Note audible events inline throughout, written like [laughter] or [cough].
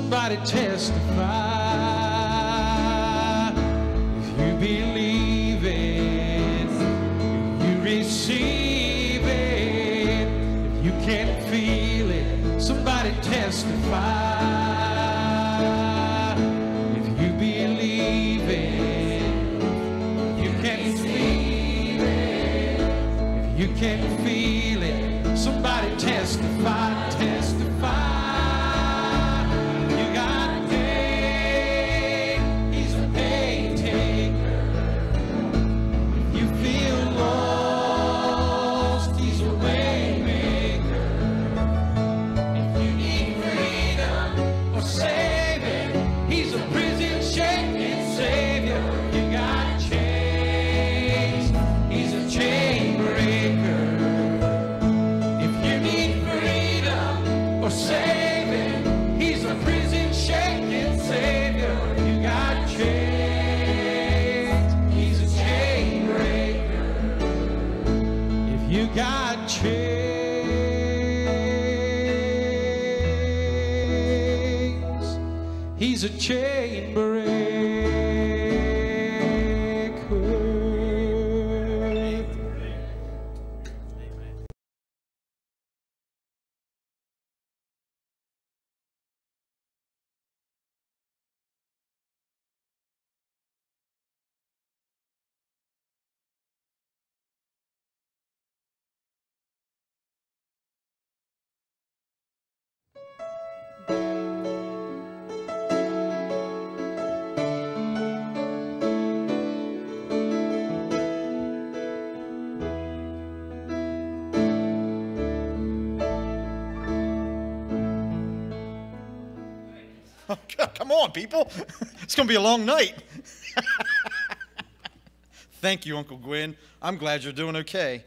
somebody testify. If you believe it, if you receive it, if you can feel it, somebody testify. If you believe it, you can feel it. If you can [laughs] Come on, people. [laughs] It's going to be a long night. [laughs] Thank you, Uncle Gwen. I'm glad you're doing okay.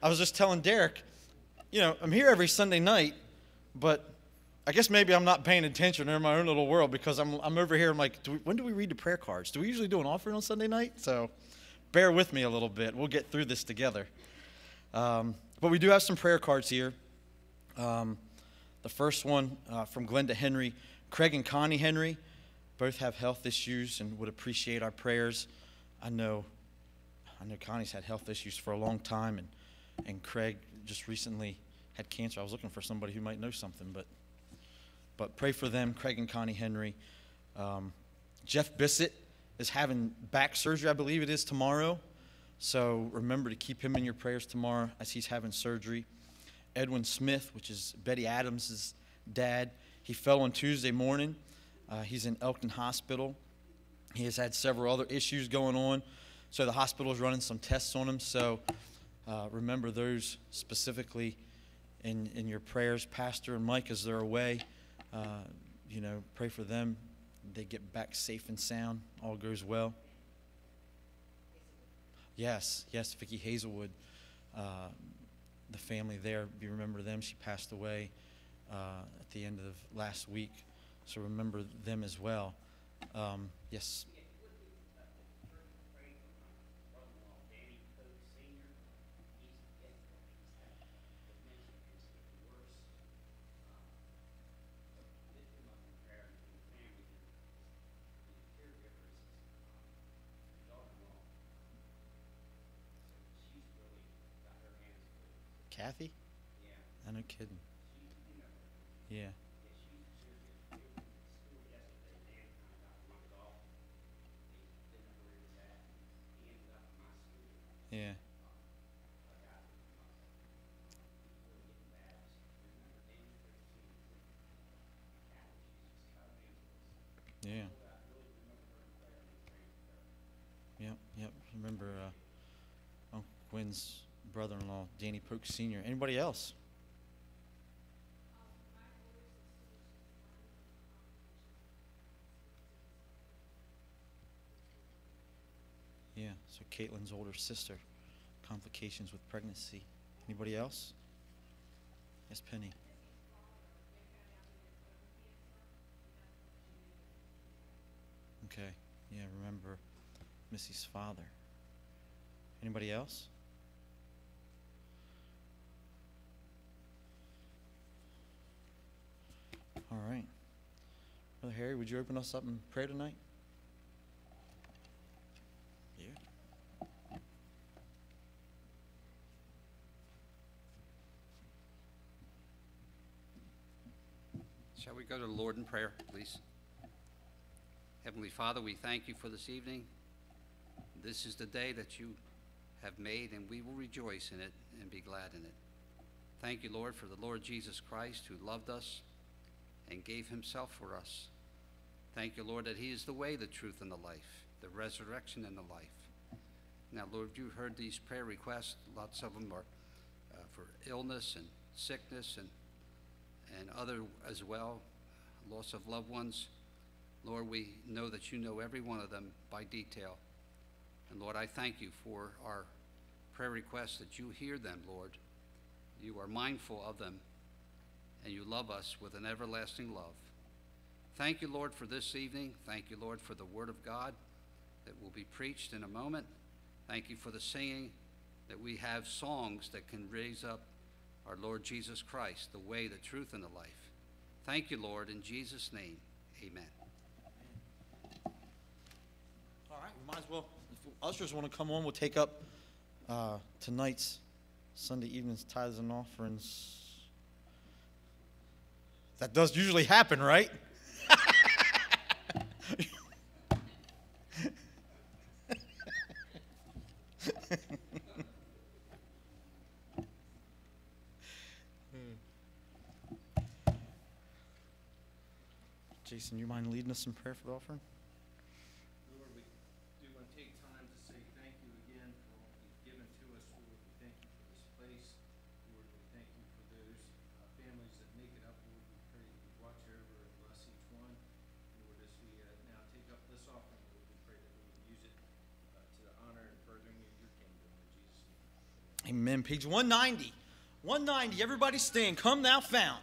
I was just telling Derek, you know, I'm here every Sunday night, but I guess maybe I'm not paying attention in my own little world because I'm, I'm over here. I'm like, do we, when do we read the prayer cards? Do we usually do an offering on Sunday night? So bear with me a little bit. We'll get through this together. Um, but we do have some prayer cards here. Um, the first one uh, from Glenda Henry. Craig and Connie Henry both have health issues and would appreciate our prayers. I know, I know Connie's had health issues for a long time, and, and Craig just recently had cancer. I was looking for somebody who might know something, but, but pray for them, Craig and Connie Henry. Um, Jeff Bissett is having back surgery, I believe it is tomorrow. So remember to keep him in your prayers tomorrow as he's having surgery. Edwin Smith, which is Betty Adams' dad. He fell on Tuesday morning. Uh, he's in Elkton Hospital. He has had several other issues going on, so the hospital is running some tests on him. So uh, remember those specifically in, in your prayers, Pastor and Mike, as they're away. Uh, you know, pray for them. They get back safe and sound. All goes well. Yes, yes, Vicki Hazelwood, uh, the family there. You remember them? She passed away uh, at the end of last week, so remember them as well. Um, yes. Kathy? I'm no kidding. Yeah. Yeah. Yeah. Yep, yep. Remember uh, Uncle Gwen's brother-in-law, Danny Polk Sr. Anybody else? Yeah, so Caitlin's older sister, complications with pregnancy. Anybody else? Yes, Penny. Okay, yeah, remember Missy's father. Anybody else? All right. Brother Harry, would you open us up in prayer tonight? Yeah. Shall we go to the Lord in prayer, please? Heavenly Father, we thank you for this evening. This is the day that you have made, and we will rejoice in it and be glad in it. Thank you, Lord, for the Lord Jesus Christ who loved us and gave himself for us. Thank you, Lord, that he is the way, the truth, and the life, the resurrection and the life. Now, Lord, you heard these prayer requests. Lots of them are uh, for illness and sickness and and other as well, loss of loved ones. Lord, we know that you know every one of them by detail. And Lord, I thank you for our prayer requests that you hear them, Lord. You are mindful of them, and you love us with an everlasting love. Thank you, Lord, for this evening. Thank you, Lord, for the word of God that will be preached in a moment. Thank you for the singing, that we have songs that can raise up our Lord Jesus Christ, the way, the truth, and the life. Thank you, Lord, in Jesus' name. Amen. All right, we might as well. If ushers want to come on, we'll take up uh, tonight's Sunday evening's tithes and offerings. That does usually happen, right? [laughs] Jason, you mind leading us in prayer for the offering? Lord, we do want to take time to say thank you again for what you've given to us. Lord, we thank you for this place. Lord, we thank you for those uh, families that make it up. Lord, we pray that you watch over and bless each one. Lord, as we uh, now take up this offering, Lord, we pray that we would use it uh, to the honor and furthering of your kingdom. In Jesus' name. Amen. Page 190. 190. Everybody stand. Come thou fount.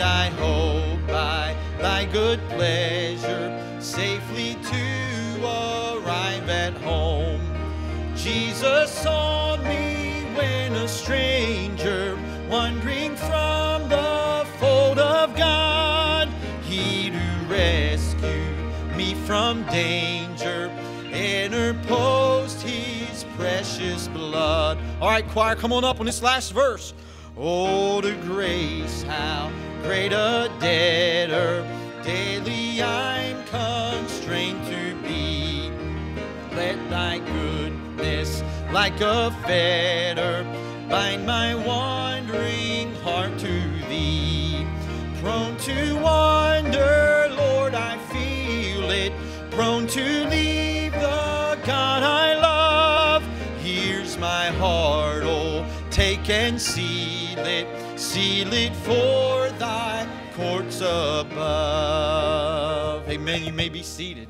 I hope by thy good pleasure safely to arrive at home. Jesus saw me when a stranger, wandering from the fold of God, he to rescue me from danger, interposed his precious blood. All right, choir, come on up on this last verse. Oh, the grace, how great a debtor daily I'm constrained to be. Let thy goodness, like a fetter, bind my wandering heart to thee. Prone to wander, Lord, I feel it. Prone to leave the God I love. Here's my heart, oh, take and seal it. Seal it for courts above. Amen. You may be seated.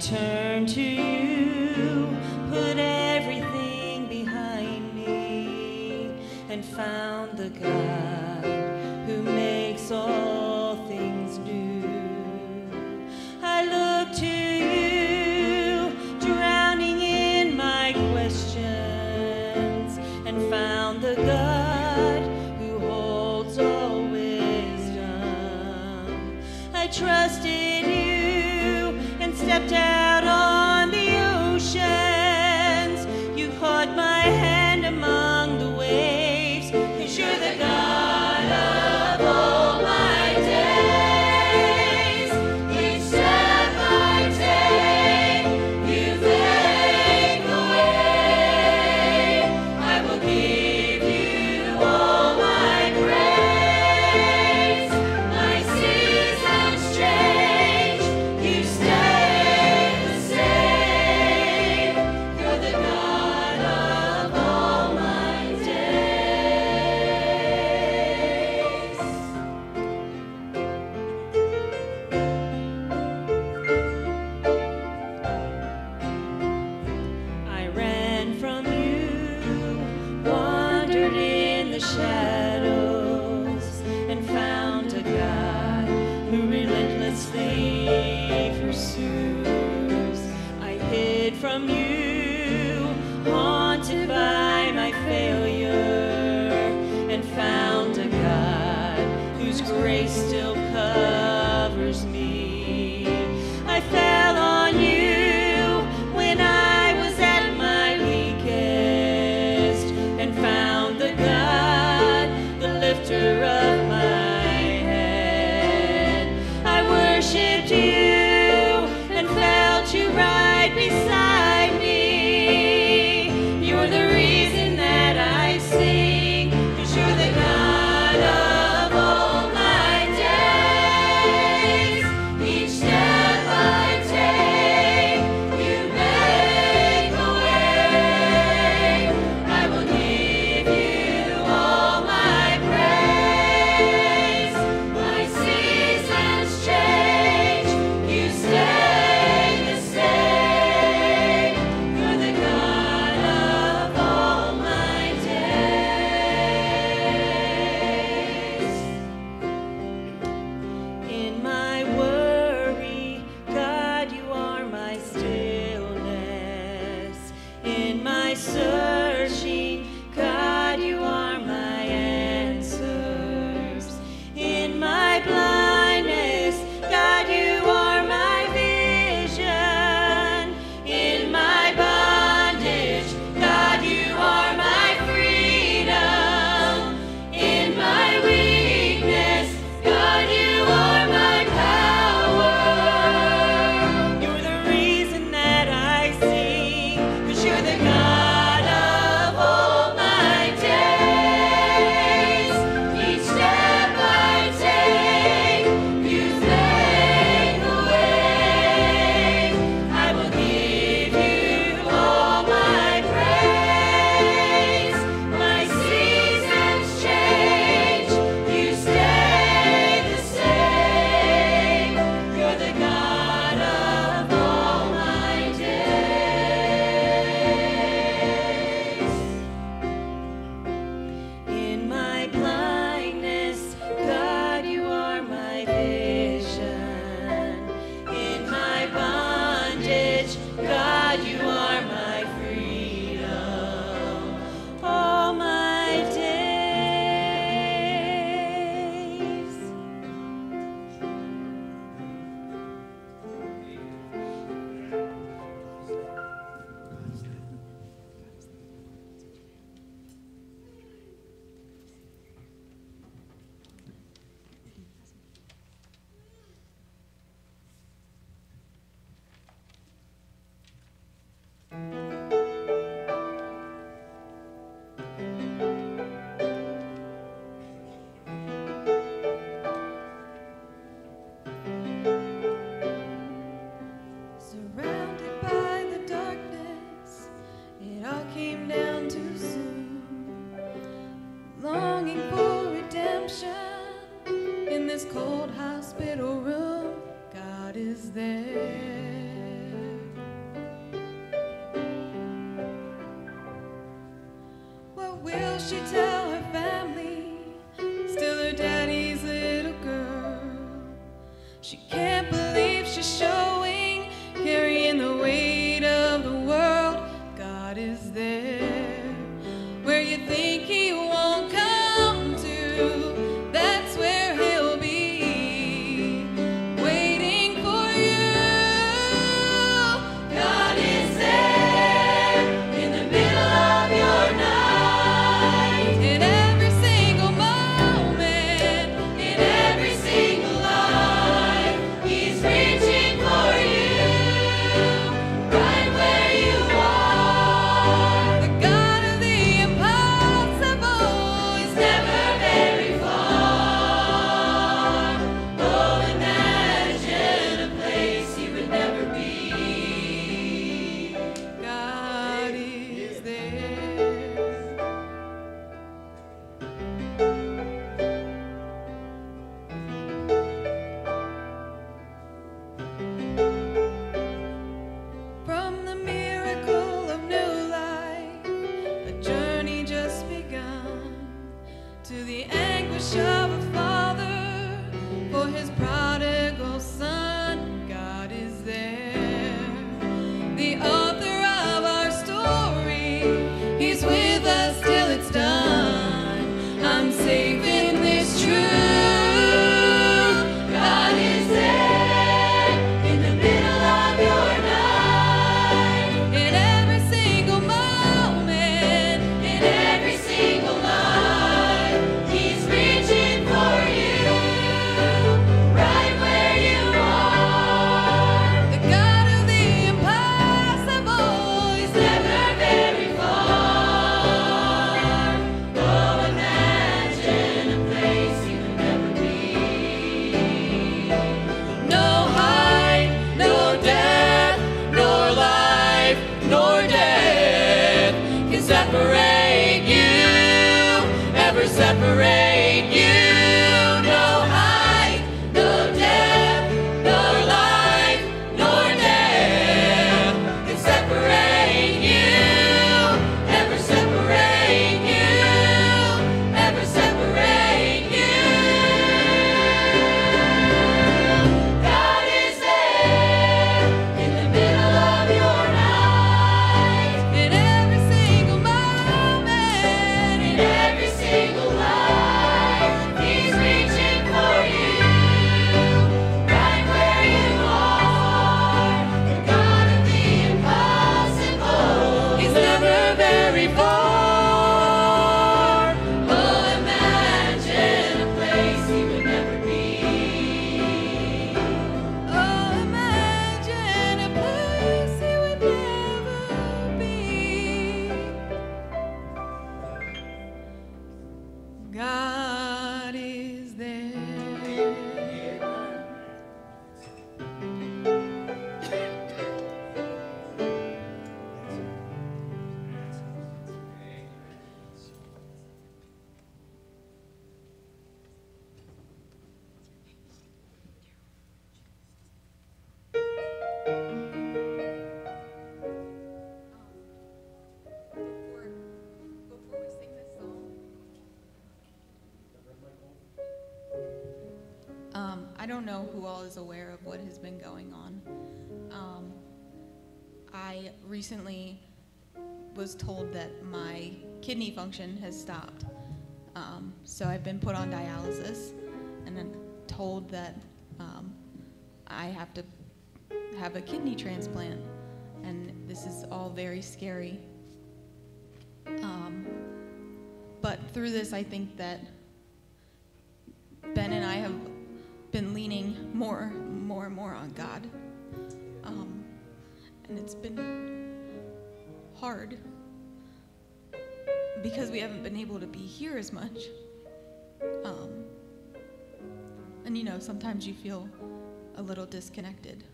turn to you, put everything behind me, and found the God who makes all things new. I look to you, drowning in my questions, and found the God who holds all wisdom. I trusted stepped out. will she tell? is aware of what has been going on. Um, I recently was told that my kidney function has stopped. Um, so I've been put on dialysis and then told that um, I have to have a kidney transplant. And this is all very scary. Um, but through this, I think that Ben and I have been leaning more, more and more on God. Um, and it's been hard because we haven't been able to be here as much. Um, and you know, sometimes you feel a little disconnected.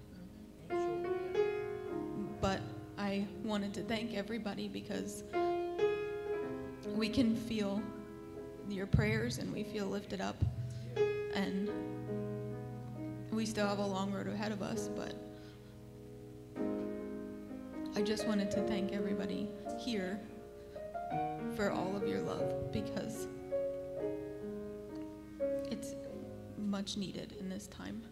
But I wanted to thank everybody because we can feel your prayers and we feel lifted up. And we still have a long road ahead of us, but I just wanted to thank everybody here for all of your love because it's much needed in this time.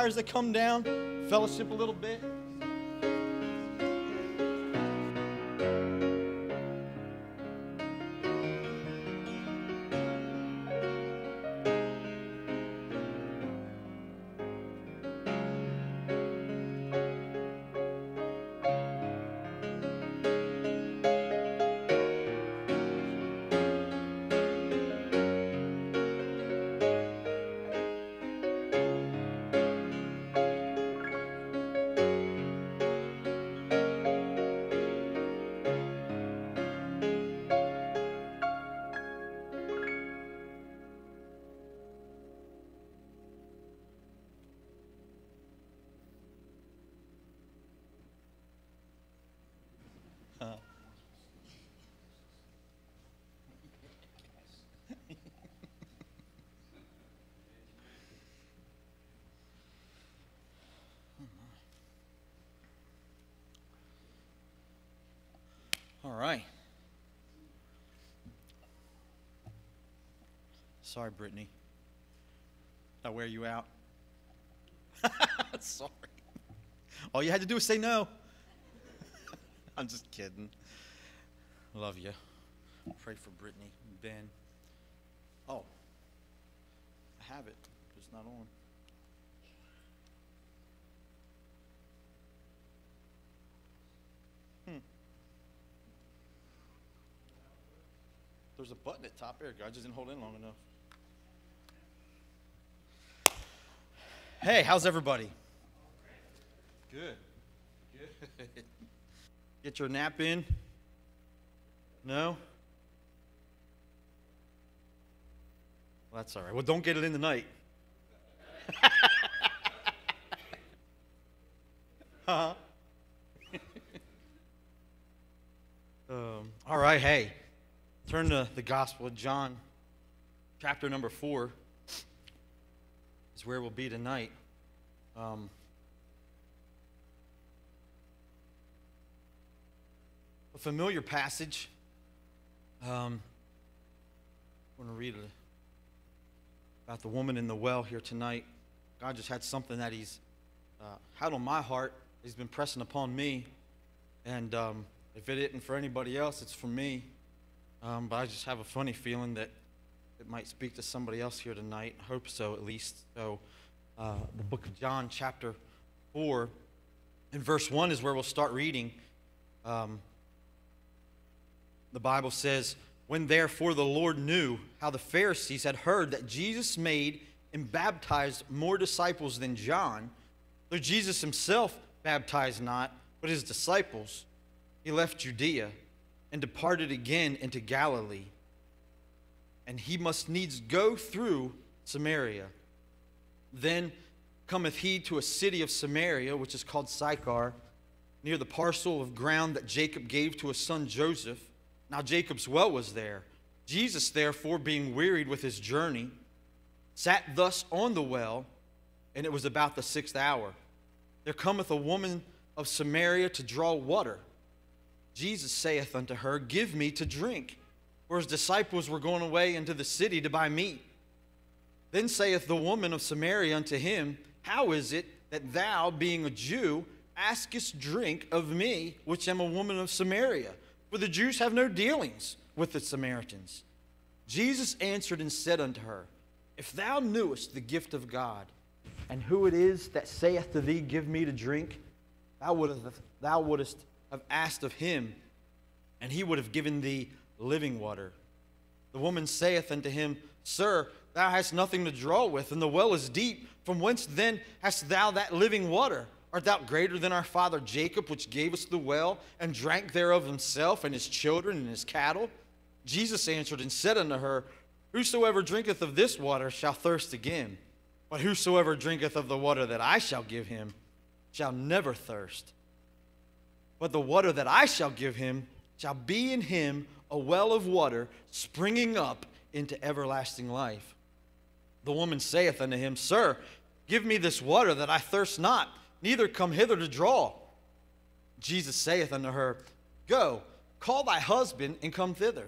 choirs that come down, fellowship a little bit. Sorry, Brittany. Did I wear you out? [laughs] Sorry. All you had to do was say no. [laughs] I'm just kidding. Love you. Pray for Brittany Ben. Oh, I have it. It's not on. Hmm. There's a button at top there. I just didn't hold in long enough. Hey, how's everybody? Good. Good. [laughs] Get your nap in? No? Well, that's all right. Well, don't get it in tonight. [laughs] huh? [laughs] um, all right, hey. Turn to the Gospel of John, chapter number four, is where we'll be tonight. Um, a familiar passage. Um, I want to read about the woman in the well here tonight. God just had something that He's uh, had on my heart. He's been pressing upon me, and um, if it isn't for anybody else, it's for me. Um, but I just have a funny feeling that it might speak to somebody else here tonight. I hope so, at least. So, uh, the book of John, chapter 4, and verse 1 is where we'll start reading. Um, the Bible says, When therefore the Lord knew how the Pharisees had heard that Jesus made and baptized more disciples than John, though Jesus himself baptized not, but his disciples, he left Judea and departed again into Galilee. And he must needs go through Samaria. Then cometh he to a city of Samaria, which is called Sychar, near the parcel of ground that Jacob gave to his son Joseph. Now Jacob's well was there. Jesus, therefore, being wearied with his journey, sat thus on the well, and it was about the sixth hour. There cometh a woman of Samaria to draw water. Jesus saith unto her, Give me to drink. For his disciples were going away into the city to buy meat. Then saith the woman of Samaria unto him, How is it that thou, being a Jew, askest drink of me, which am a woman of Samaria? For the Jews have no dealings with the Samaritans. Jesus answered and said unto her, If thou knewest the gift of God, and who it is that saith to thee, Give me to drink, thou wouldst, thou wouldst have asked of him, and he would have given thee living water. The woman saith unto him, Sir, thou hast nothing to draw with, and the well is deep. From whence then hast thou that living water? Art thou greater than our father Jacob, which gave us the well, and drank thereof himself, and his children, and his cattle? Jesus answered and said unto her, Whosoever drinketh of this water shall thirst again. But whosoever drinketh of the water that I shall give him shall never thirst. But the water that I shall give him shall be in him a well of water springing up into everlasting life. The woman saith unto him, Sir, give me this water that I thirst not, neither come hither to draw. Jesus saith unto her, Go, call thy husband and come thither.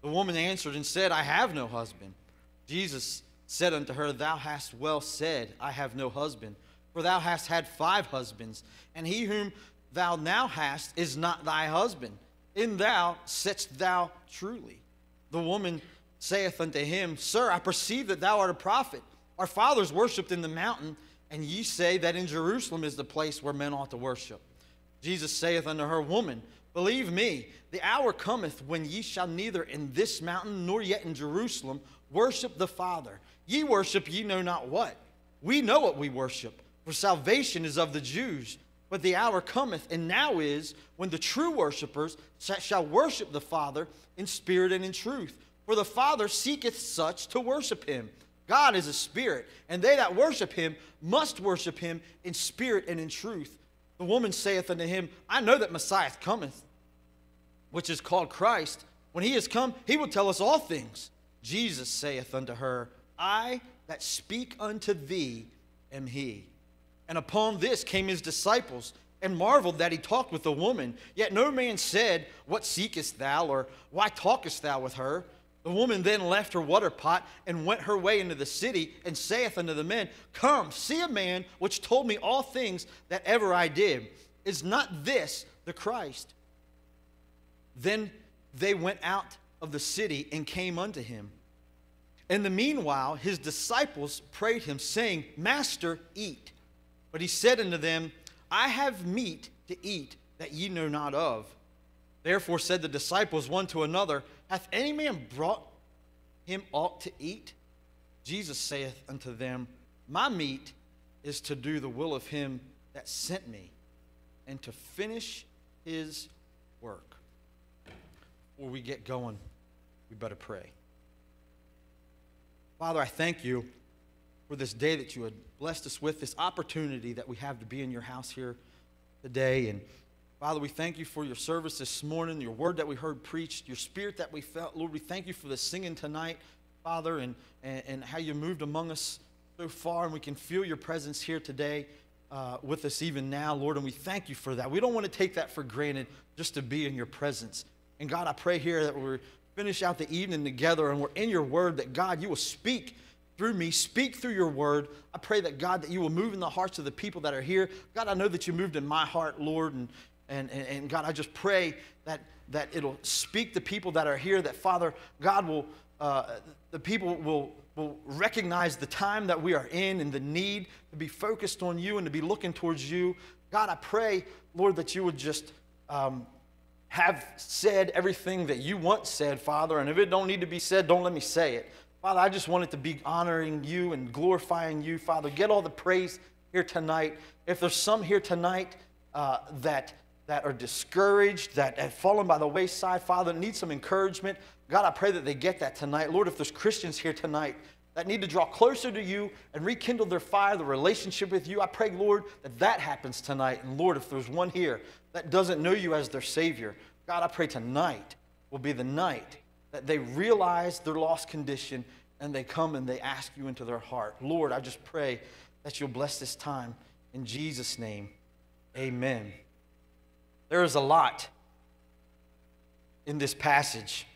The woman answered and said, I have no husband. Jesus said unto her, Thou hast well said, I have no husband. For thou hast had five husbands, and he whom thou now hast is not thy husband. In thou saidst thou truly. The woman saith unto him, Sir, I perceive that thou art a prophet. Our fathers worshipped in the mountain, and ye say that in Jerusalem is the place where men ought to worship. Jesus saith unto her, Woman, believe me, the hour cometh when ye shall neither in this mountain nor yet in Jerusalem worship the Father. Ye worship ye know not what. We know what we worship, for salvation is of the Jews. But the hour cometh, and now is, when the true worshippers shall worship the Father in spirit and in truth. For the Father seeketh such to worship him. God is a spirit, and they that worship him must worship him in spirit and in truth. The woman saith unto him, I know that Messiah cometh, which is called Christ. When he is come, he will tell us all things. Jesus saith unto her, I that speak unto thee am he. And upon this came his disciples and marveled that he talked with a woman. Yet no man said, What seekest thou? or Why talkest thou with her? The woman then left her water pot and went her way into the city, and saith unto the men, Come, see a man which told me all things that ever I did. Is not this the Christ? Then they went out of the city and came unto him. In the meanwhile, his disciples prayed him, saying, Master, eat. But he said unto them, I have meat to eat that ye know not of. Therefore said the disciples one to another, Hath any man brought him aught to eat? Jesus saith unto them, My meat is to do the will of him that sent me, and to finish his work. Before we get going, we better pray. Father, I thank you for this day that you had blessed us with, this opportunity that we have to be in your house here today. And Father, we thank you for your service this morning, your word that we heard preached, your spirit that we felt. Lord, we thank you for the singing tonight, Father, and, and, and how you moved among us so far, and we can feel your presence here today. Uh, with us even now, Lord, and we thank you for that. We don't want to take that for granted just to be in your presence. And God, I pray here that we finish out the evening together and we're in your word, that God, you will speak through me, speak through your word. I pray that God, that you will move in the hearts of the people that are here. God, I know that you moved in my heart, Lord, and and, and, and God, I just pray that that it'll speak to people that are here. That Father, God will, uh, the people will will recognize the time that we are in and the need to be focused on you and to be looking towards you. God, I pray, Lord, that you would just um, have said everything that you once said, Father. And if it don't need to be said, don't let me say it. Father, I just want it to be honoring you and glorifying you, Father. Get all the praise here tonight. If there's some here tonight uh, that that are discouraged, that have fallen by the wayside, Father, need some encouragement. God, I pray that they get that tonight. Lord, if there's Christians here tonight that need to draw closer to you and rekindle their fire, the relationship with you, I pray, Lord, that that happens tonight. And Lord, if there's one here that doesn't know you as their Savior, God, I pray tonight will be the night that they realize their lost condition and they come and they ask you into their heart. Lord, I just pray that you'll bless this time. In Jesus' name, amen. There is a lot in this passage.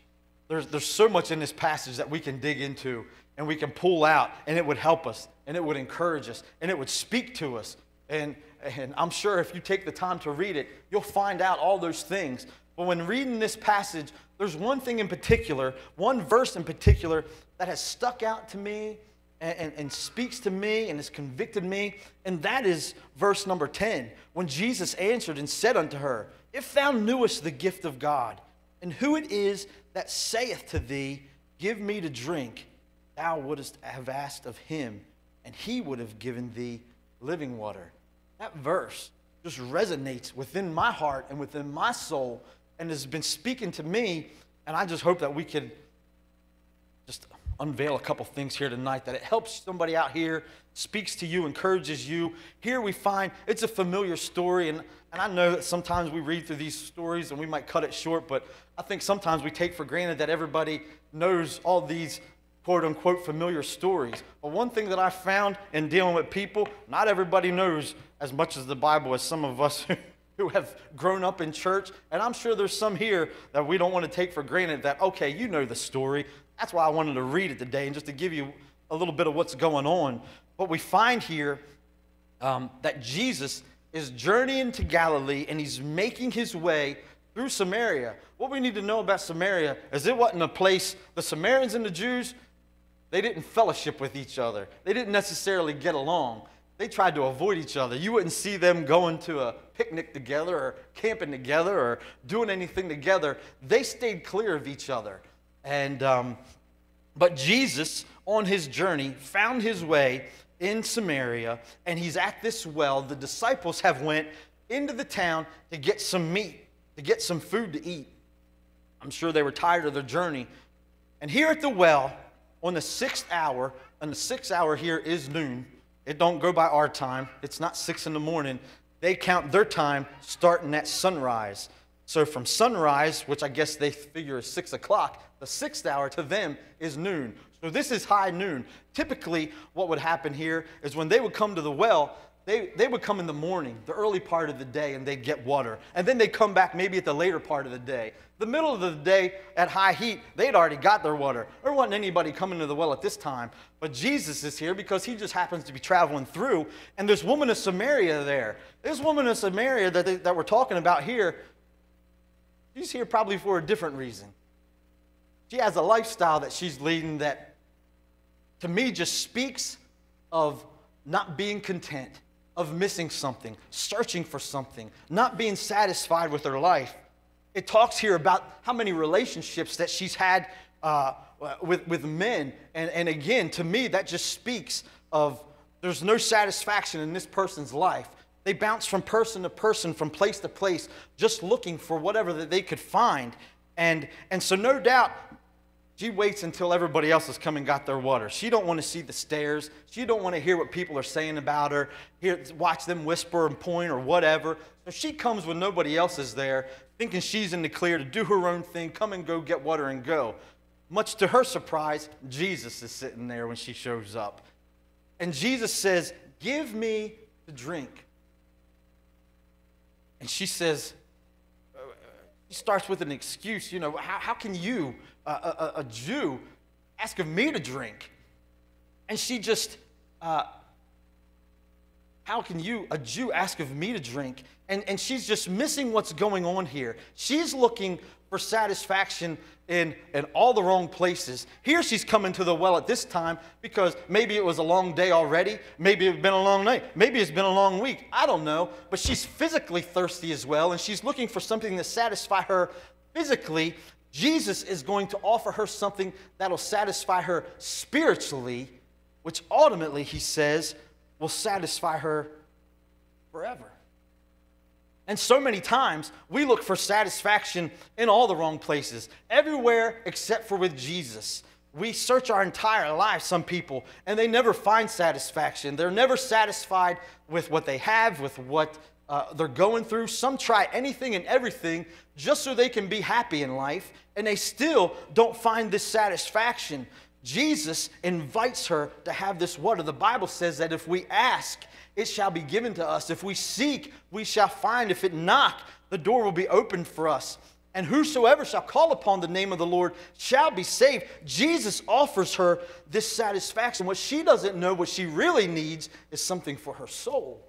There's, there's so much in this passage that we can dig into and we can pull out, and it would help us, and it would encourage us, and it would speak to us. And, and I'm sure if you take the time to read it, you'll find out all those things. But when reading this passage, there's one thing in particular, one verse in particular, that has stuck out to me and, and, and, speaks to me and has convicted me, and that is verse number 10, when Jesus answered and said unto her, If thou knewest the gift of God, and who it is that saith to thee, Give me to drink, thou wouldst have asked of him, and he would have given thee living water. That verse just resonates within my heart and within my soul and has been speaking to me, and I just hope that we can just unveil a couple things here tonight that it helps somebody out here, speaks to you, encourages you. Here we find it's a familiar story, and, and I know that sometimes we read through these stories and we might cut it short, but I think sometimes we take for granted that everybody knows all these quote unquote familiar stories. But one thing that I found in dealing with people, not everybody knows as much as the Bible as some of us [laughs] who have grown up in church. And I'm sure there's some here that we don't want to take for granted that, okay, you know the story. That's why I wanted to read it today and just to give you a little bit of what's going on. But we find here um, that Jesus is journeying to Galilee and he's making his way through Samaria. What we need to know about Samaria is it wasn't a place, the Samaritans and the Jews, they didn't fellowship with each other. They didn't necessarily get along. They tried to avoid each other. You wouldn't see them going to a picnic together or camping together or doing anything together. They stayed clear of each other. And, um, but Jesus, on his journey, found his way in Samaria, and he's at this well. The disciples have went into the town to get some meat, to get some food to eat. I'm sure they were tired of their journey. And here at the well, on the sixth hour, and the sixth hour here is noon. It don't go by our time. It's not six in the morning. They count their time starting at sunrise. So from sunrise, which I guess they figure is six o'clock, the sixth hour to them is noon. So this is high noon. Typically, what would happen here is when they would come to the well, they, they would come in the morning, the early part of the day, and they'd get water. And then they'd come back maybe at the later part of the day. The middle of the day, at high heat, they'd already got their water. There wasn't anybody coming to the well at this time. But Jesus is here because he just happens to be traveling through. And there's woman of Samaria there. This woman of Samaria that, they, that we're talking about here, she's here probably for a different reason. She has a lifestyle that she's leading that, to me, just speaks of not being content of missing something, searching for something, not being satisfied with her life. It talks here about how many relationships that she's had uh, with, with men. And, and again, to me, that just speaks of there's no satisfaction in this person's life. They bounce from person to person, from place to place, just looking for whatever that they could find. And, and so, no doubt, she waits until everybody else has come and got their water. She don't want to see the stares. She don't want to hear what people are saying about her, hear, watch them whisper and point or whatever. So she comes when nobody else is there, thinking she's in the clear to do her own thing, come and go, get water and go. Much to her surprise, Jesus is sitting there when she shows up. And Jesus says, Give me to drink. And she says, uh, uh, she starts with an excuse. You know, how, how can you, a, a, a Jew, ask of me to drink? And she just, uh, how can you, a Jew, ask of me to drink? And, and she's just missing what's going on here. She's looking for satisfaction in, in all the wrong places. Here she's coming to the well at this time because maybe it was a long day already. Maybe it's been a long night. Maybe it's been a long week. I don't know. But she's physically thirsty as well, and she's looking for something to satisfy her physically. Jesus is going to offer her something that'll satisfy her spiritually, which ultimately, he says, will satisfy her forever. And so many times we look for satisfaction in all the wrong places, everywhere except for with Jesus. We search our entire lives, some people, and they never find satisfaction. They're never satisfied with what they have, with what uh, they're going through. Some try anything and everything just so they can be happy in life, and they still don't find this satisfaction. Jesus invites her to have this water. The Bible says that if we ask, it shall be given to us. If we seek, we shall find. If it knock, the door will be opened for us. And whosoever shall call upon the name of the Lord shall be saved. Jesus offers her this satisfaction. What she doesn't know, what she really needs, is something for her soul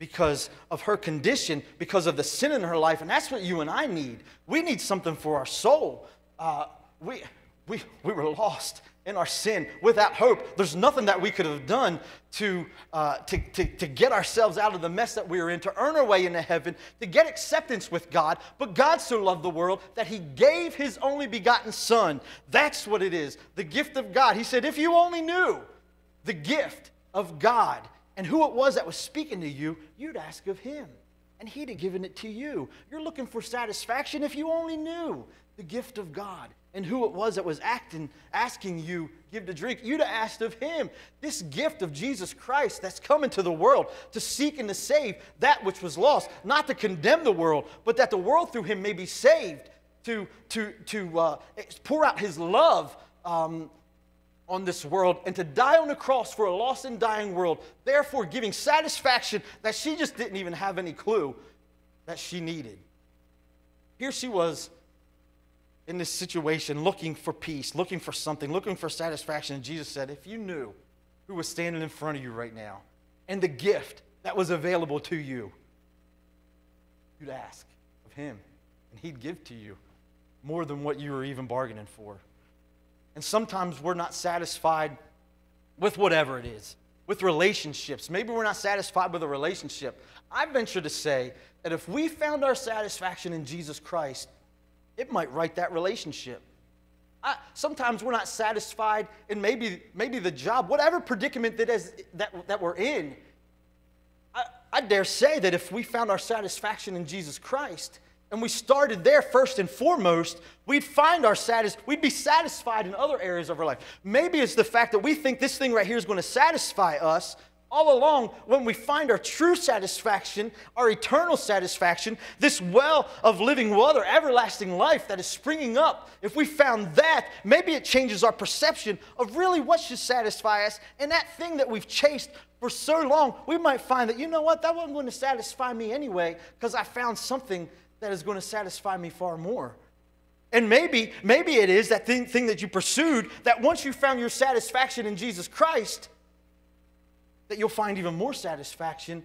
because of her condition, because of the sin in her life. And that's what you and I need. We need something for our soul. Uh, we, we, we were lost in our sin without hope. There's nothing that we could have done to, uh, to, to, to get ourselves out of the mess that we were in, to earn our way into heaven, to get acceptance with God. But God so loved the world that He gave His only begotten Son. That's what it is the gift of God. He said, If you only knew the gift of God and who it was that was speaking to you, you'd ask of Him. And he'd have given it to you. You're looking for satisfaction if you only knew the gift of God and who it was that was acting, asking you give to drink you'd have asked of him this gift of jesus christ that's come into the world to seek and to save that which was lost not to condemn the world but that the world through him may be saved to, to, to uh, pour out his love um, on this world and to die on the cross for a lost and dying world therefore giving satisfaction that she just didn't even have any clue that she needed here she was in this situation looking for peace, looking for something, looking for satisfaction. And Jesus said, If you knew who was standing in front of you right now and the gift that was available to you, you'd ask of him, and he'd give to you more than what you were even bargaining for. And sometimes we're not satisfied with whatever it is, with relationships. Maybe we're not satisfied with a relationship. I venture to say that if we found our satisfaction in Jesus Christ, it might right that relationship. I, sometimes we're not satisfied in maybe, maybe the job, whatever predicament that, is, that, that we're in. I, I dare say that if we found our satisfaction in Jesus Christ and we started there first and foremost, we'd find our satis- we'd be satisfied in other areas of our life. Maybe it's the fact that we think this thing right here is going to satisfy us, all along, when we find our true satisfaction, our eternal satisfaction, this well of living water, everlasting life that is springing up, if we found that, maybe it changes our perception of really what should satisfy us. And that thing that we've chased for so long, we might find that, you know what, that wasn't going to satisfy me anyway because I found something that is going to satisfy me far more. And maybe, maybe it is that thing, thing that you pursued that once you found your satisfaction in Jesus Christ, that you'll find even more satisfaction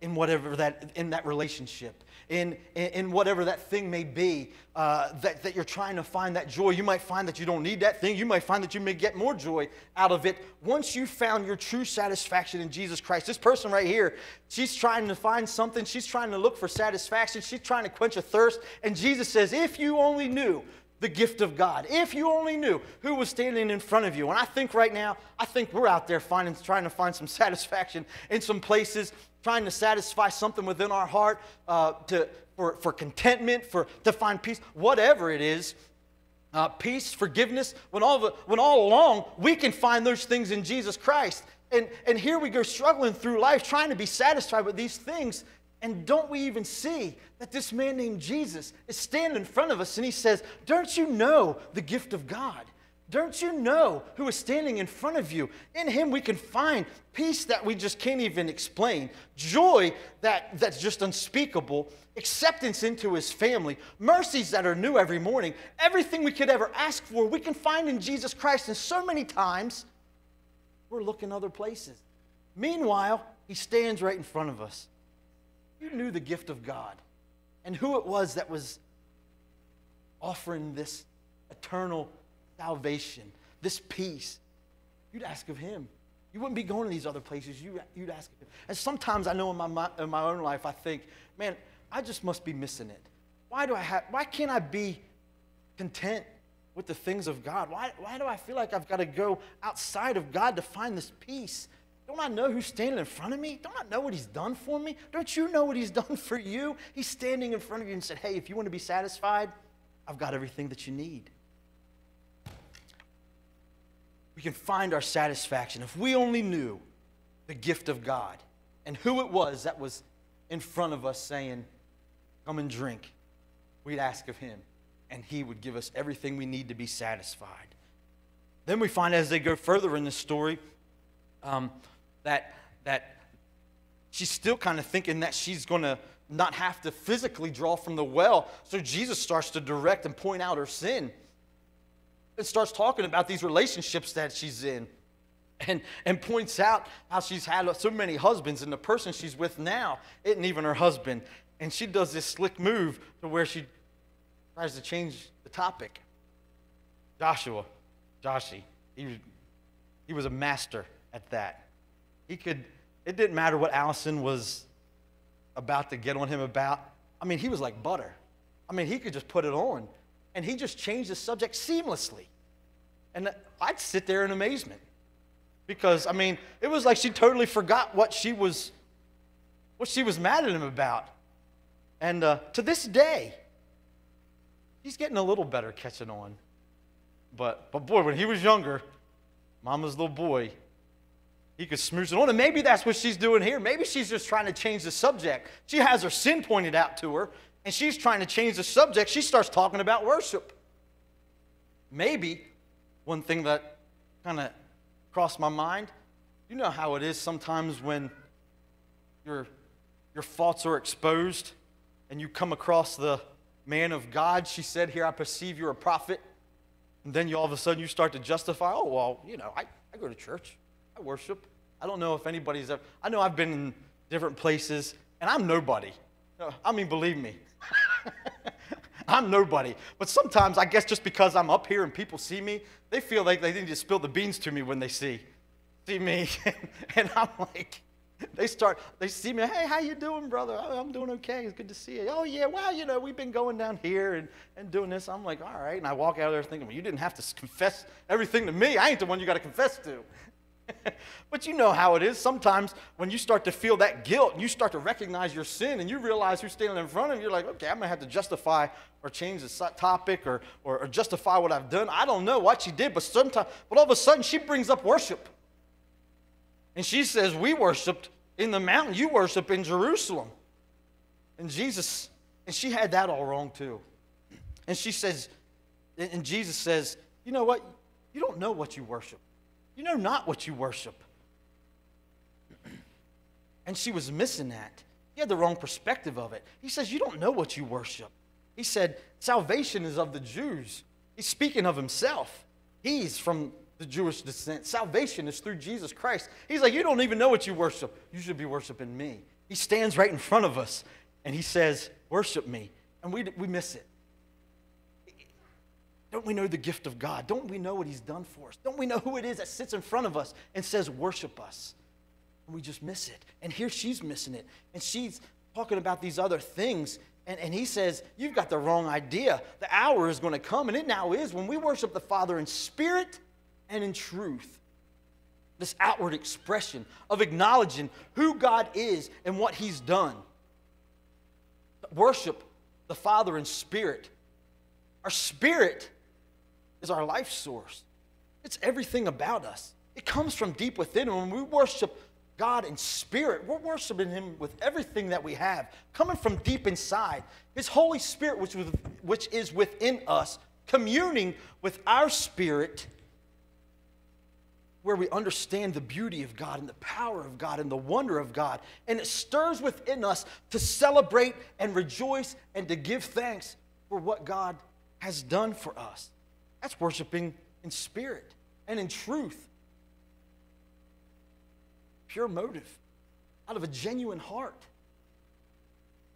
in whatever that in that relationship in, in, whatever that thing may be uh, that, that you're trying to find that joy. You might find that you don't need that thing. You might find that you may get more joy out of it. Once you found your true satisfaction in jesus christ this person right here she's trying to find something. She's trying to look for satisfaction. She's trying to quench a thirst. And jesus says if you only knew the gift of God. If you only knew who was standing in front of you. And I think right now, I think we're out there finding, trying to find some [laughs] satisfaction in some places, trying to satisfy something within our heart uh, to, for, for contentment, for, to find peace, whatever it is. Uh, peace, forgiveness, when all, the, when all along we can find those things in Jesus Christ. And, and here we go struggling through life trying to be satisfied with these things and don't we even see that this man named Jesus is standing in front of us and he says, Don't you know the gift of God? Don't you know who is standing in front of you? In him we can find peace that we just can't even explain, joy that, that's just unspeakable, acceptance into his family, mercies that are new every morning. Everything we could ever ask for, we can find in Jesus Christ. And so many times we're looking other places. Meanwhile, he stands right in front of us you knew the gift of God and who it was that was offering this eternal salvation, this peace, you'd ask of Him. You wouldn't be going to these other places. You, you'd ask of Him. And sometimes I know in my, in my own life, I think, man, I just must be missing it. Why do I have, why can't I be content with the things of God? Why, why do I feel like I've got to go outside of God to find this peace? Don't I know who's standing in front of me? Don't I know what he's done for me? Don't you know what he's [laughs] done for you? He's standing in front of you and said, Hey, if you want to be satisfied, I've got everything that you need. We can find our satisfaction if we only knew the gift of God and who it was that was in front of us saying, Come and drink. We'd ask of him, and he would give us everything we need to be satisfied. Then we find as they go further in the story, um, that, that she's still kind of thinking that she's going to not have to physically draw from the well. So Jesus starts to direct and point out her sin and starts talking about these relationships that she's in and, and points out how she's had so many husbands and the person she's with now isn't even her husband. And she does this slick move to where she tries to change the topic. Joshua, Joshi, he, he was a master at that. He could, it didn't matter what Allison was about to get on him about. I mean, he was like butter. I mean, he could just put it on. And he just changed the subject seamlessly. And I'd sit there in amazement. Because, I mean, it was like she totally forgot what she was, what she was mad at him about. And uh, to this day, he's getting a little better catching on. But, but boy, when he was younger, mama's little boy, he could smooch it on. And maybe that's what she's doing here. Maybe she's just trying to change the subject. She has her sin pointed out to her, and she's trying to change the subject. She starts talking about worship. Maybe one thing that kind of crossed my mind you know how it is sometimes when your, your faults are exposed and you come across the man of God. She said, Here, I perceive you're a prophet. And then you all of a sudden you start to justify, oh, well, you know, I, I go to church. I worship. I don't know if anybody's ever, I know I've been in different places and I'm nobody. I mean, believe me, [laughs] I'm nobody. But sometimes I guess just because I'm up here and people see me, they feel like they need to spill the beans to me when they see, see me. [laughs] and I'm like, they start, they see me, hey, how you doing, brother? Oh, I'm doing okay. It's good to see you. Oh, yeah, well, you know, we've been going down here and, and doing this. I'm like, all right. And I walk out of there thinking, well, you didn't have to confess everything to me. I ain't the one you got to confess to. [laughs] but you know how it is. Sometimes when you start to feel that guilt and you start to recognize your sin and you realize who's standing in front of you, you're like, okay, I'm going to have to justify or change the topic or, or, or, justify what I've done. I don't know what she did, but sometimes, but all of a sudden she brings up worship. And she says, We worshiped in the mountain, you worship in Jerusalem. And Jesus, and she had that all wrong too. And she says, and Jesus says, You know what? You don't know what you worship. You know not what you worship. And she was missing that. He had the wrong perspective of it. He says, You don't know what you worship. He said, Salvation is of the Jews. He's speaking of himself. He's from the Jewish descent. Salvation is through Jesus Christ. He's like, You don't even know what you worship. You should be worshiping me. He stands right in front of us and he says, Worship me. And we, we miss it. Don't we know the gift of God? Don't we know what He's done for us? Don't we know who it is that sits in front of us and says, Worship us? And we just miss it. And here she's missing it. And she's talking about these other things. And, and he says, You've got the wrong idea. The hour is going to come, and it now is, when we worship the Father in spirit and in truth. This outward expression of acknowledging who God is and what He's done. Worship the Father in spirit. Our spirit is our life source. It's everything about us. It comes from deep within. When we worship God in spirit, we're worshiping Him with everything that we have, coming from deep inside. His Holy Spirit, which, which is within us, communing with our spirit, where we understand the beauty of God and the power of God and the wonder of God. And it stirs within us to celebrate and rejoice and to give thanks for what God has done for us. That's worshiping in spirit and in truth. Pure motive, out of a genuine heart.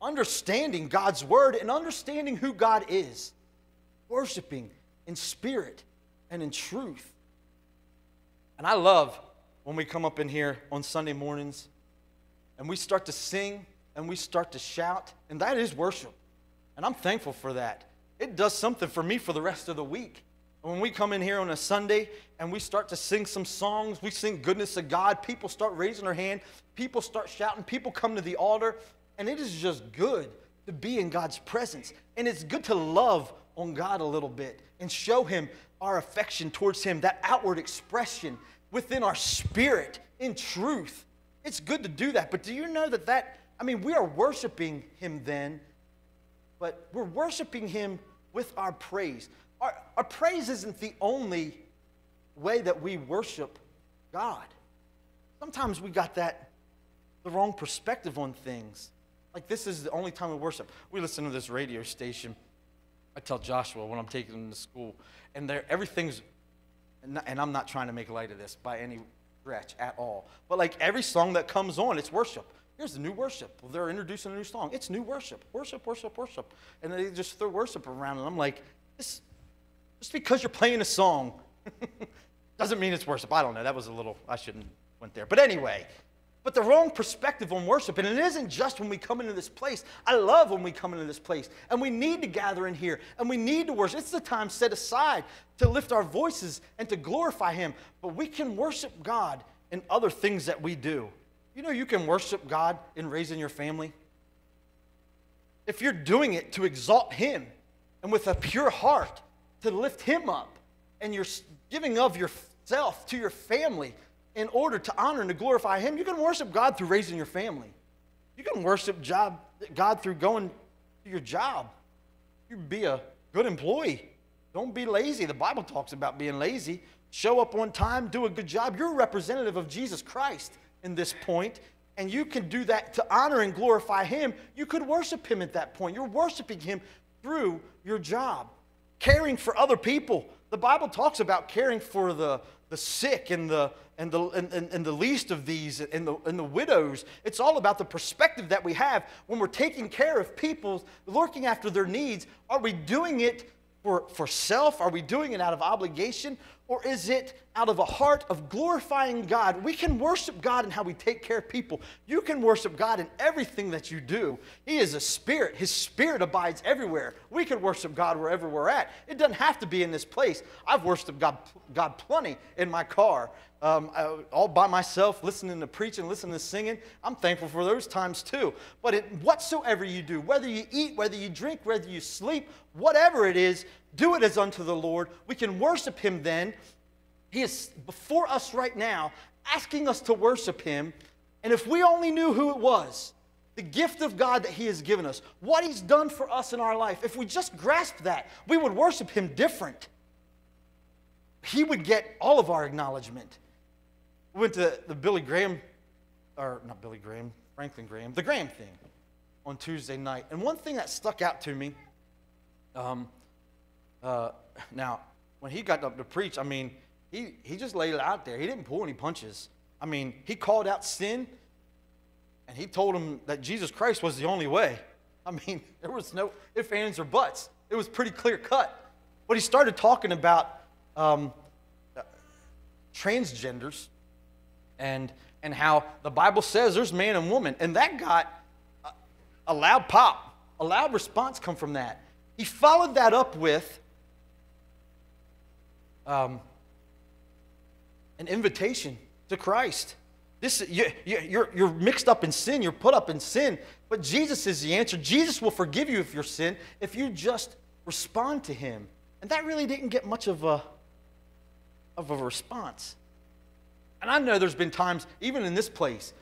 Understanding God's word and understanding who God is. Worshiping in spirit and in truth. And I love when we come up in here on Sunday mornings and we start to sing and we start to shout, and that is worship. And I'm thankful for that. It does something for me for the rest of the week. When we come in here on a Sunday and we start to sing some songs, we sing goodness of God, people start raising their hand, people start shouting, people come to the altar, and it is just good to be in God's presence. And it's good to love on God a little bit and show Him our affection towards Him, that outward expression within our spirit in truth. It's good to do that. But do you know that that, I mean, we are worshiping Him then, but we're worshiping Him with our praise. Our, our praise isn't the only way that we worship God. Sometimes we got that, the wrong perspective on things. Like this is the only time we worship. We listen to this radio station. I tell Joshua when I'm taking him to school, and there everything's, and I'm not trying to make light of this by any stretch at all. But like every song that comes on, it's worship. Here's the new worship. Well, they're introducing a new song. It's new worship. Worship, worship, worship. And they just throw worship around, and I'm like, this, just because you're playing a song [laughs] doesn't mean it's worship. I don't know. That was a little, I shouldn't went there. But anyway, but the wrong perspective on worship. And it isn't just when we come into this place. I love when we come into this place. And we need to gather in here and we need to worship. It's the time set aside to lift our voices and to glorify Him. But we can worship God in other things that we do. You know, you can worship God in raising your family. If you're doing it to exalt Him and with a pure heart to lift Him up, and you're giving of yourself to your family in order to honor and to glorify Him, you can worship God through raising your family. You can worship job, God through going to your job. You be a good employee. Don't be lazy. The Bible talks about being lazy. Show up on time, do a good job. You're a representative of Jesus Christ in this point, and you can do that to honor and glorify Him. You could worship Him at that point. You're worshiping Him through your job. Caring for other people. The Bible talks about caring for the, the sick and the, and, the, and, and, and the least of these and the, and the widows. It's all about the perspective that we have when we're taking care of people, looking after their needs. Are we doing it for, for self? Are we doing it out of obligation? Or is it out of a heart of glorifying God? We can worship God in how we take care of people. You can worship God in everything that you do. He is a spirit, His spirit abides everywhere. We can worship God wherever we're at. It doesn't have to be in this place. I've worshiped God, God plenty in my car. Um, I- all by myself, listening to preaching, listening to singing. I'm thankful for those times too. But it, whatsoever you do, whether you eat, whether you drink, whether you sleep, whatever it is, do it as unto the Lord. We can worship Him then. He is before us right now, asking us to worship Him. And if we only knew who it was, the gift of God that He has given us, what He's done for us in our life, if we just grasp that, we would worship Him different. He would get all of our acknowledgement. We went to the Billy Graham, or not Billy Graham, Franklin Graham, the Graham thing, on Tuesday night. And one thing that stuck out to me, um, uh, now, when he got up to preach, I mean, he, he just laid it out there. He didn't pull any punches. I mean, he called out sin and he told him that Jesus Christ was the only way. I mean, [laughs] there was no ifs, ands, or buts. It was pretty clear cut. But he started talking about um, transgenders and, and how the Bible says there's man and woman. And that got a loud pop, a loud response come from that. He followed that up with um, an invitation to Christ. This, you, you, you're, you're mixed up in sin, you're put up in sin, but Jesus is the answer. Jesus will forgive you if your sin if you just respond to Him. And that really didn't get much of a, of a response. And I know there's been times, even in this place,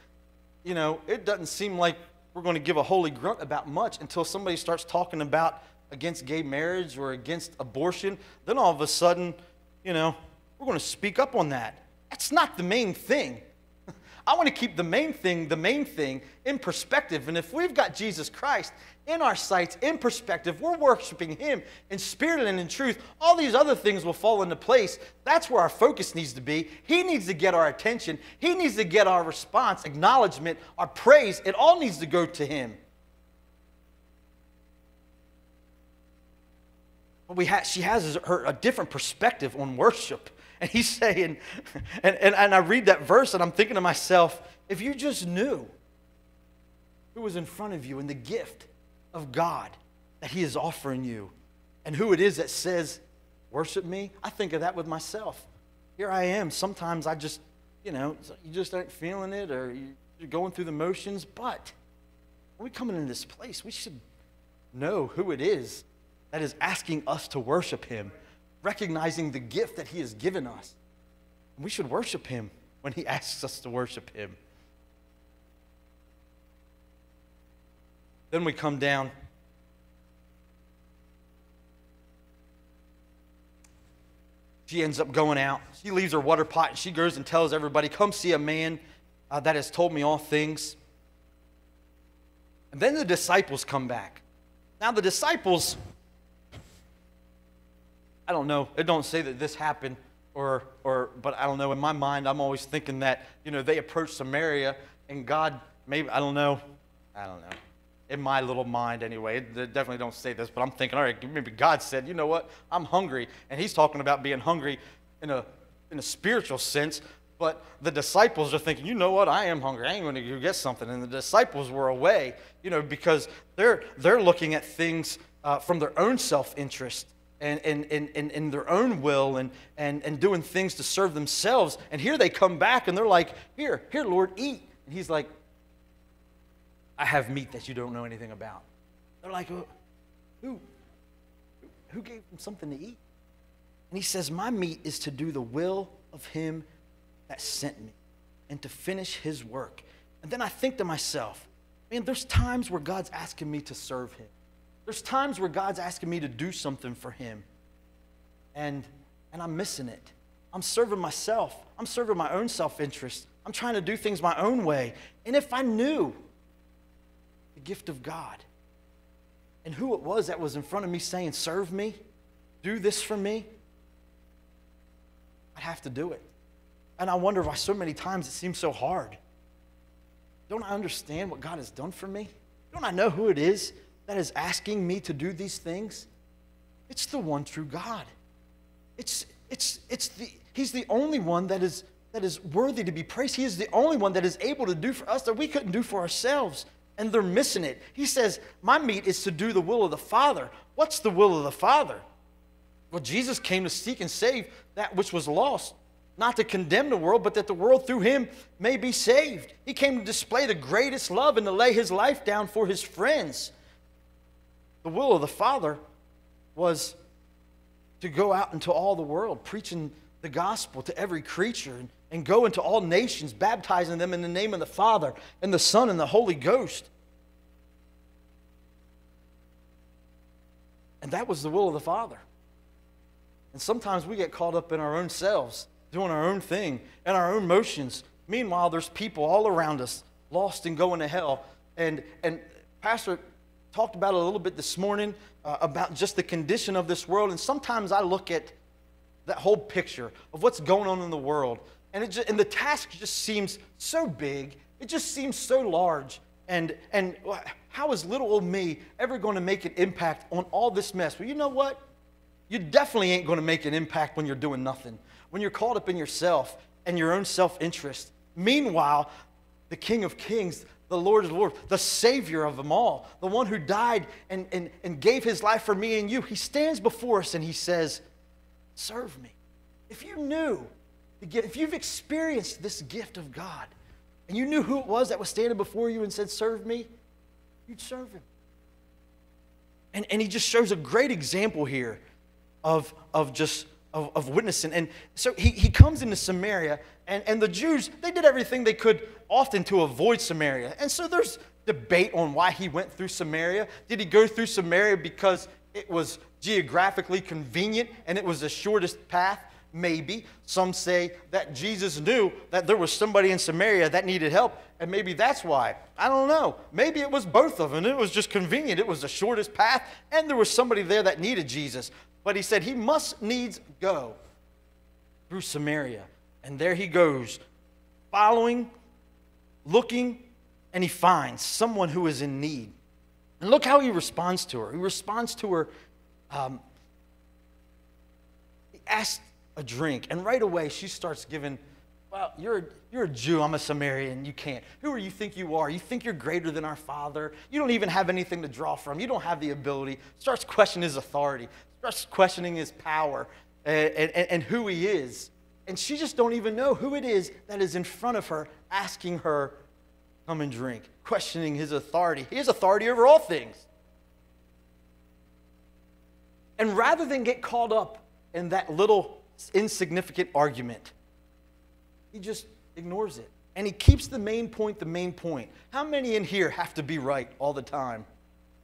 you know, it doesn't seem like we're going to give a holy grunt about much until somebody starts talking about against gay marriage or against abortion. Then all of a sudden, you know, we're going to speak up on that. That's not the main thing. [laughs] I want to keep the main thing, the main thing, in perspective. And if we've got Jesus Christ in our sights, in perspective, we're worshiping Him in spirit and in truth, all these other things will fall into place. That's where our focus needs to be. He needs to get our attention, He needs to get our response, acknowledgement, our praise. It all needs to go to Him. We ha- she has her a different perspective on worship. And he's [laughs] saying, and, and, and I read that verse and I'm thinking to myself, if you just knew who was in front of you and the gift of God that he is offering you and who it is that says, worship me, I think of that with myself. Here I am. Sometimes I just, you know, you just aren't feeling it or you're going through the motions. But when we come into this place, we should know who it is that is asking us to worship him recognizing the gift that He has given us. We should worship Him when He [laughs] asks us to worship Him. Then we come down. She ends up going out. She leaves her water pot and she goes and tells everybody, Come see a man uh, that has told me all things. And then the disciples come back. Now, the disciples I don't know. It don't say that this happened, or or but I don't know. In my mind, I'm always thinking that you know they approached Samaria and God maybe I don't know. I don't know. In my little mind, anyway, They definitely don't say this, but I'm thinking, all right, maybe God said, you know what, I'm hungry, and He's talking about being hungry in a in a spiritual sense. But the disciples are thinking, you know what, I am hungry. I ain't going to go get something. And the disciples were away, you know, because they're they're looking at things uh, from their own self interest and, and, and, and, their own will and, and, and doing things to serve themselves. And here they come back and they're like, Here, here, Lord, eat. And he's like, I have meat that you don't know anything about. They're like, Who? Who gave them something to eat? And he says, My meat is to do the will of him that sent me and to finish his work. And then I think to myself, man, there's times where God's asking me to serve him. There's times where God's asking me to do something for Him, and, and I'm missing it. I'm serving myself, I'm serving my own self interest. I'm trying to do things my own way. And if I knew the gift of God and who it was that was in front of me saying, Serve me, do this for me, I'd have to do it. And I wonder why so many times it seems so hard. Don't I understand what God has done for me? Don't I know who it is that is asking me to do these things? It's the one true God. It's, it's, it's the, he's the only one that is, that is worthy to be praised. He is the only one that is able to do for us that we couldn't do for ourselves. And they're missing it. He says, My meat is to do the will of the Father. What's the will of the Father? Well, Jesus came to seek and save that which was lost, not to condemn the world, but that the world through him may be saved. He came to display the greatest love and to lay his life down for his friends. The will of the Father was to go out into all the world, preaching the gospel to every creature, and, and go into all nations, baptizing them in the name of the Father, and the Son, and the Holy Ghost. And that was the will of the Father. And sometimes we get caught up in our own selves, doing our own thing, and our own motions. Meanwhile, there's people all around us lost and going to hell. And, and Pastor talked about a little bit this morning uh, about just the condition of this world. And sometimes I look at that whole picture of what's going on in the world, and, it just, and the task just seems so big. It just seems so large. And, and how is little old me ever going to make an impact on all this mess? Well, you know what? You definitely ain't going to make an impact when you're doing nothing, when you're caught up in yourself and your own self interest. Meanwhile, the King of Kings, the Lord is Lords, the Savior of them all, the one who died and, and, and gave his life for me and you, he stands before us and he says, Serve me. If you knew, if you've experienced this gift of God, and you knew who it was that was standing before you and said, Serve me, you'd serve him. And, and he just shows a great example here of, of just of, of witnessing. And so he, he comes into Samaria, and, and the Jews, they did everything they could often to avoid Samaria. And so there's debate on why he went through Samaria. Did he go through Samaria because it was geographically convenient and it was the shortest path? Maybe. Some say that Jesus knew that there was somebody in Samaria that needed help, and maybe that's why. I don't know. Maybe it was both of them. It was just convenient. It was the shortest path, and there was somebody there that needed Jesus. But he said he must needs go through Samaria. And there he goes, following, looking, and he finds someone who is in need. And look how he responds to her. He responds to her. Um, he asks a drink, and right away she starts giving. Well, you're you're a Jew. I'm a Samaritan. You can't. Who do you think you are? You think you're greater than our father. You don't even have anything to draw from. You don't have the ability. Starts questioning his authority. Starts questioning his power eh, and, and, and who he is. And she just don't even know who it is that is in front of her, asking her, "Come and drink," questioning his authority. He has authority over all things. And rather than get caught up in that little insignificant argument, he just ignores it. And he keeps the main point the main point. How many in here have to be right all the time?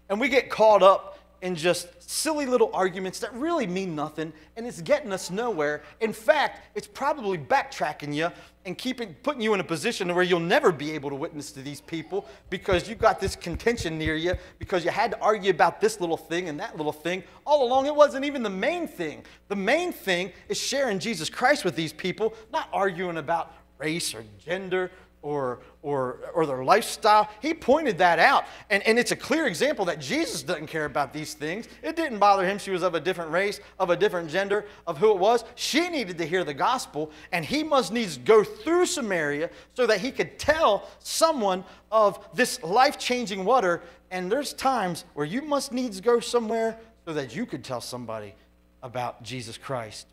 And we get caught up in just silly little arguments that really mean nothing and it's getting us nowhere. In fact, it's probably backtracking you and keeping putting you in a position where you'll never be able to witness to these people because you've got this contention near you because you had to argue about this little thing and that little thing. All along it wasn't even the main thing. The main thing is sharing Jesus Christ with these people, not arguing about race or gender or, or, or their lifestyle. He pointed that out. And, and it's a clear example that Jesus doesn't care about these things. It didn't bother him. She was of a different race, of a different gender, of who it was. She needed to hear the gospel, and he must needs go through Samaria so that he could tell someone of this life changing water. And there's times where you must needs go somewhere so that you could tell somebody about Jesus Christ.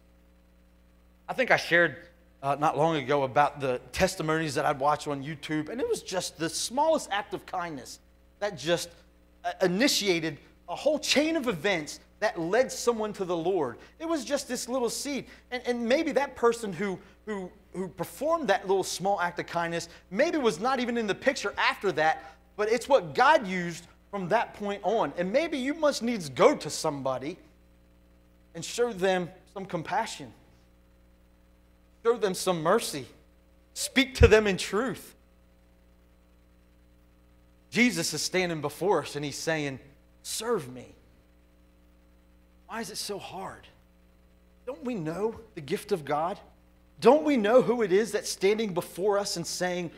I think I shared uh, not long ago about the testimonies that I'd watch on YouTube, and it was just the smallest act of kindness that just uh, initiated a whole chain of events that led someone to the Lord. It was just this little seed. And, and maybe that person who, who, who performed that little small act of kindness maybe was not even in the picture after that, but it's what God used from that point on. And maybe you must needs go to somebody and show them some compassion Show them some mercy. Speak to them in truth. Jesus is standing before us and he's saying, Serve me. Why is it so hard? Don't we know the gift of God? Don't we know who it is that's standing before us and saying,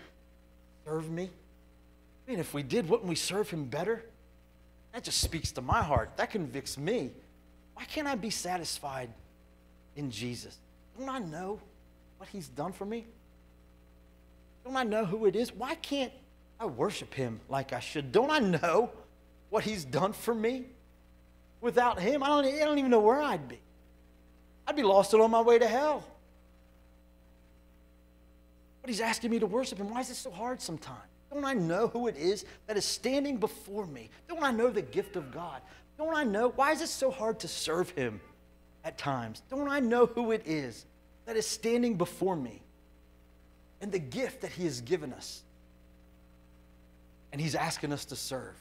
Serve me? I mean, if we did, wouldn't we serve him better? That just speaks to my heart. That convicts me. Why can't I be satisfied in Jesus? Don't I know what he's done for me? Don't I know who it is? Why can't I worship him like I should? Don't I know what he's done for me? Without him, I don't, I don't even know where I'd be. I'd be lost and on my way to hell. But he's asking me to worship him. Why is it so hard sometimes? Don't I know who it is that is standing before me? Don't I know the gift of God? Don't I know? Why is it so hard to serve him at times? Don't I know who it is that is standing before me and the gift that He has given us. And He's asking us to serve.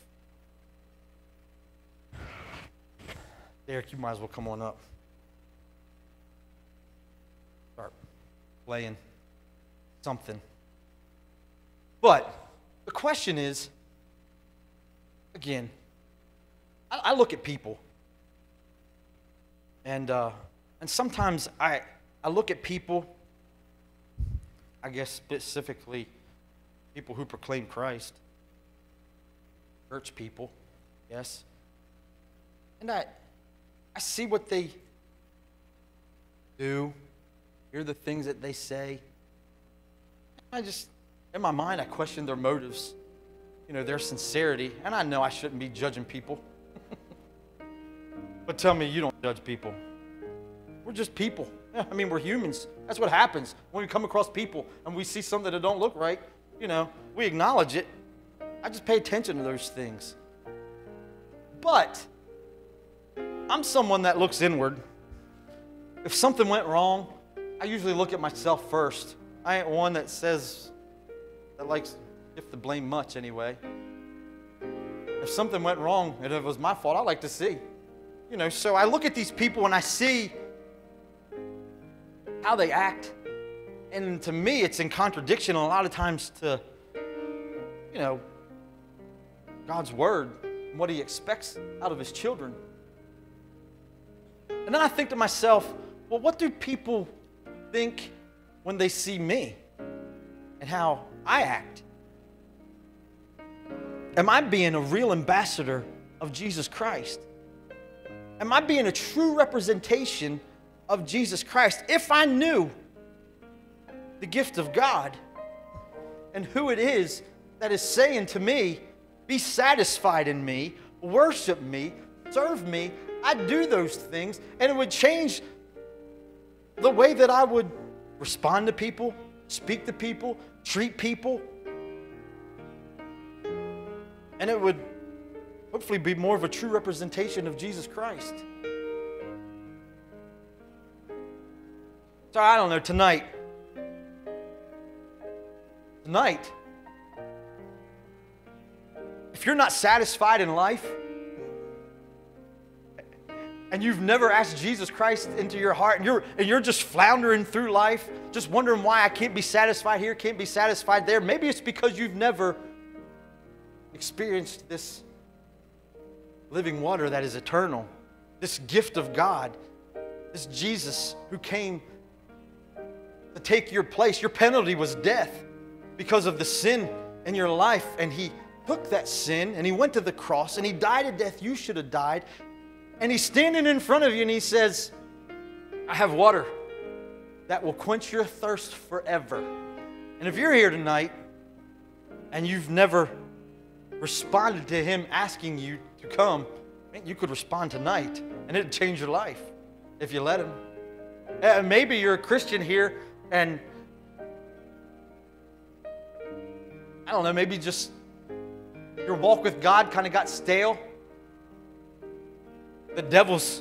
Derek, you might as well come on up. Start playing something. But the question is again, I, I look at people, and, uh, and sometimes I, I look at people, I guess specifically people who proclaim Christ, church people, yes, and I, I see what they do, hear the things that they say. I just, in my mind, I question their motives, you know, their sincerity. And I know I shouldn't be judging people. [laughs] but tell me you don't judge people. We're just people. I mean, we're humans. That's what happens when we come across people and we see something that don't look right. You know, we acknowledge it. I just pay attention to those things. But I'm someone that looks inward. If something went wrong, I usually look at myself first. I ain't one that says that likes if to blame much anyway. If something went wrong and it was my fault, I like to see. You know, so I look at these people and I see how they act. And to me, it's in contradiction a lot of times to, you know, God's word what he expects out of his children. And then I think to myself, well, what do people think when they see me and how I act? Am I being a real ambassador of Jesus Christ? Am I being a true representation of Jesus Christ? If I knew the gift of God and who it is that is saying to me, be satisfied in me, worship me, serve me, I'd do those things and it would change the way that I would respond to people, speak to people, treat people. And it would hopefully be more of a true representation of Jesus Christ. So I don't know, tonight, tonight, if you're not satisfied in life, and you've never asked Jesus Christ into your heart and you're, and you're just floundering through life, just wondering why I can't be satisfied here, can't be satisfied there, maybe it's because you've never experienced this living water that is eternal, this gift of God, this Jesus who came to take your place. Your penalty was death because of the sin in your life, and He took that sin and He went to the cross and He died a death you should have died and he's standing in front of you and he says, I have water that will quench your thirst forever. And if you're here tonight and you've never responded to him asking you to come, man, you could respond tonight and it'd change your life if you let him. And maybe you're a Christian here and I don't know, maybe just your walk with God kind of got stale the devil's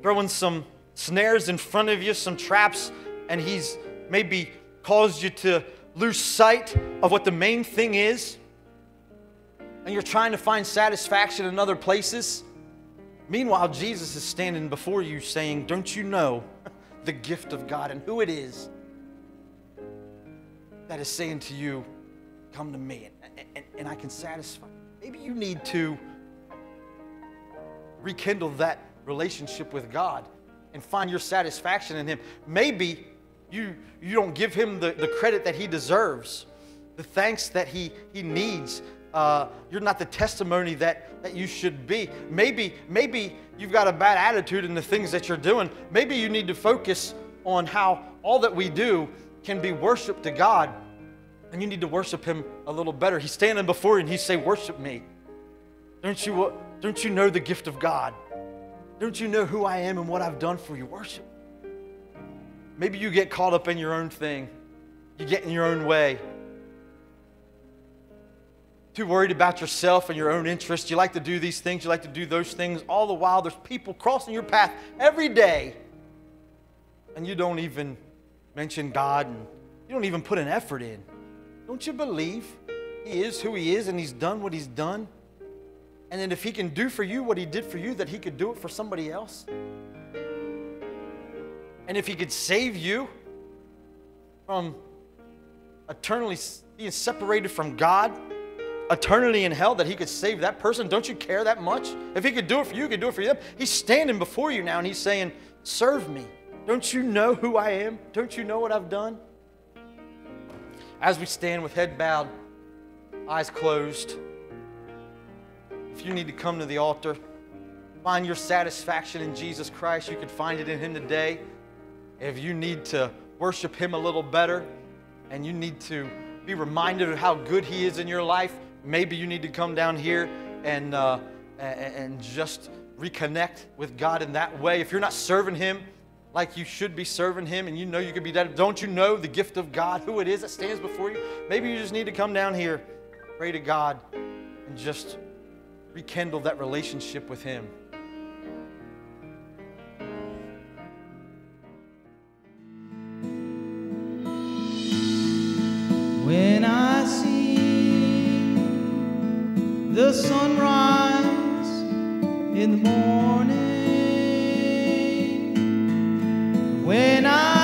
throwing some snares in front of you, some traps, and he's maybe caused you to lose sight of what the main thing is. And you're trying to find satisfaction in other places. Meanwhile, Jesus is standing before you saying, Don't you know [laughs] the gift of God and who it is that is saying to you, Come to me and, and, and I can satisfy. Maybe you need to rekindle that relationship with God and find your satisfaction in Him. Maybe you, you don't give Him the, the credit that He deserves, the thanks that He, he needs. Uh, you're not the testimony that, that you should be. Maybe, maybe you've got a bad attitude in the things that you're doing. Maybe you need to focus on how all that we do can be worship to God. And you need to worship Him a little better. He's standing before you and He say, Worship me. Don't you, uh, don't you know the gift of God? Don't you know who I am and what I've done for you? Worship. Maybe you get caught up in your own thing, you get in your own way. Too worried about yourself and your own interests. You like to do these things, you like to do those things. All the while, there's people crossing your path every day, and you don't even mention God and you don't even put an effort in. Don't you believe He is who He is and He's done what He's done? And then if he can do for you what he did for you, that he could do it for somebody else. And if he could save you from eternally being separated from God eternity in hell that he could save that person? Don't you care that much? If he could do it for you, he could do it for them. He's standing before you now and he's saying, Serve me. Don't you know who I am? Don't you know what I've done? As we stand with head bowed, eyes closed, if you need to come to the altar, find your satisfaction in Jesus Christ, you can find it in Him today. If you need to worship Him a little better and you need to be reminded of how good He is in your life, maybe you need to come down here and, uh, and just reconnect with God in that way. If you're not serving Him like you should be serving Him and you know you could be that, don't you know the gift of God, who it is that stands before you? Maybe you just need to come down here, pray to God, and just rekindle that relationship with Him. When I see the sunrise in the morning, when I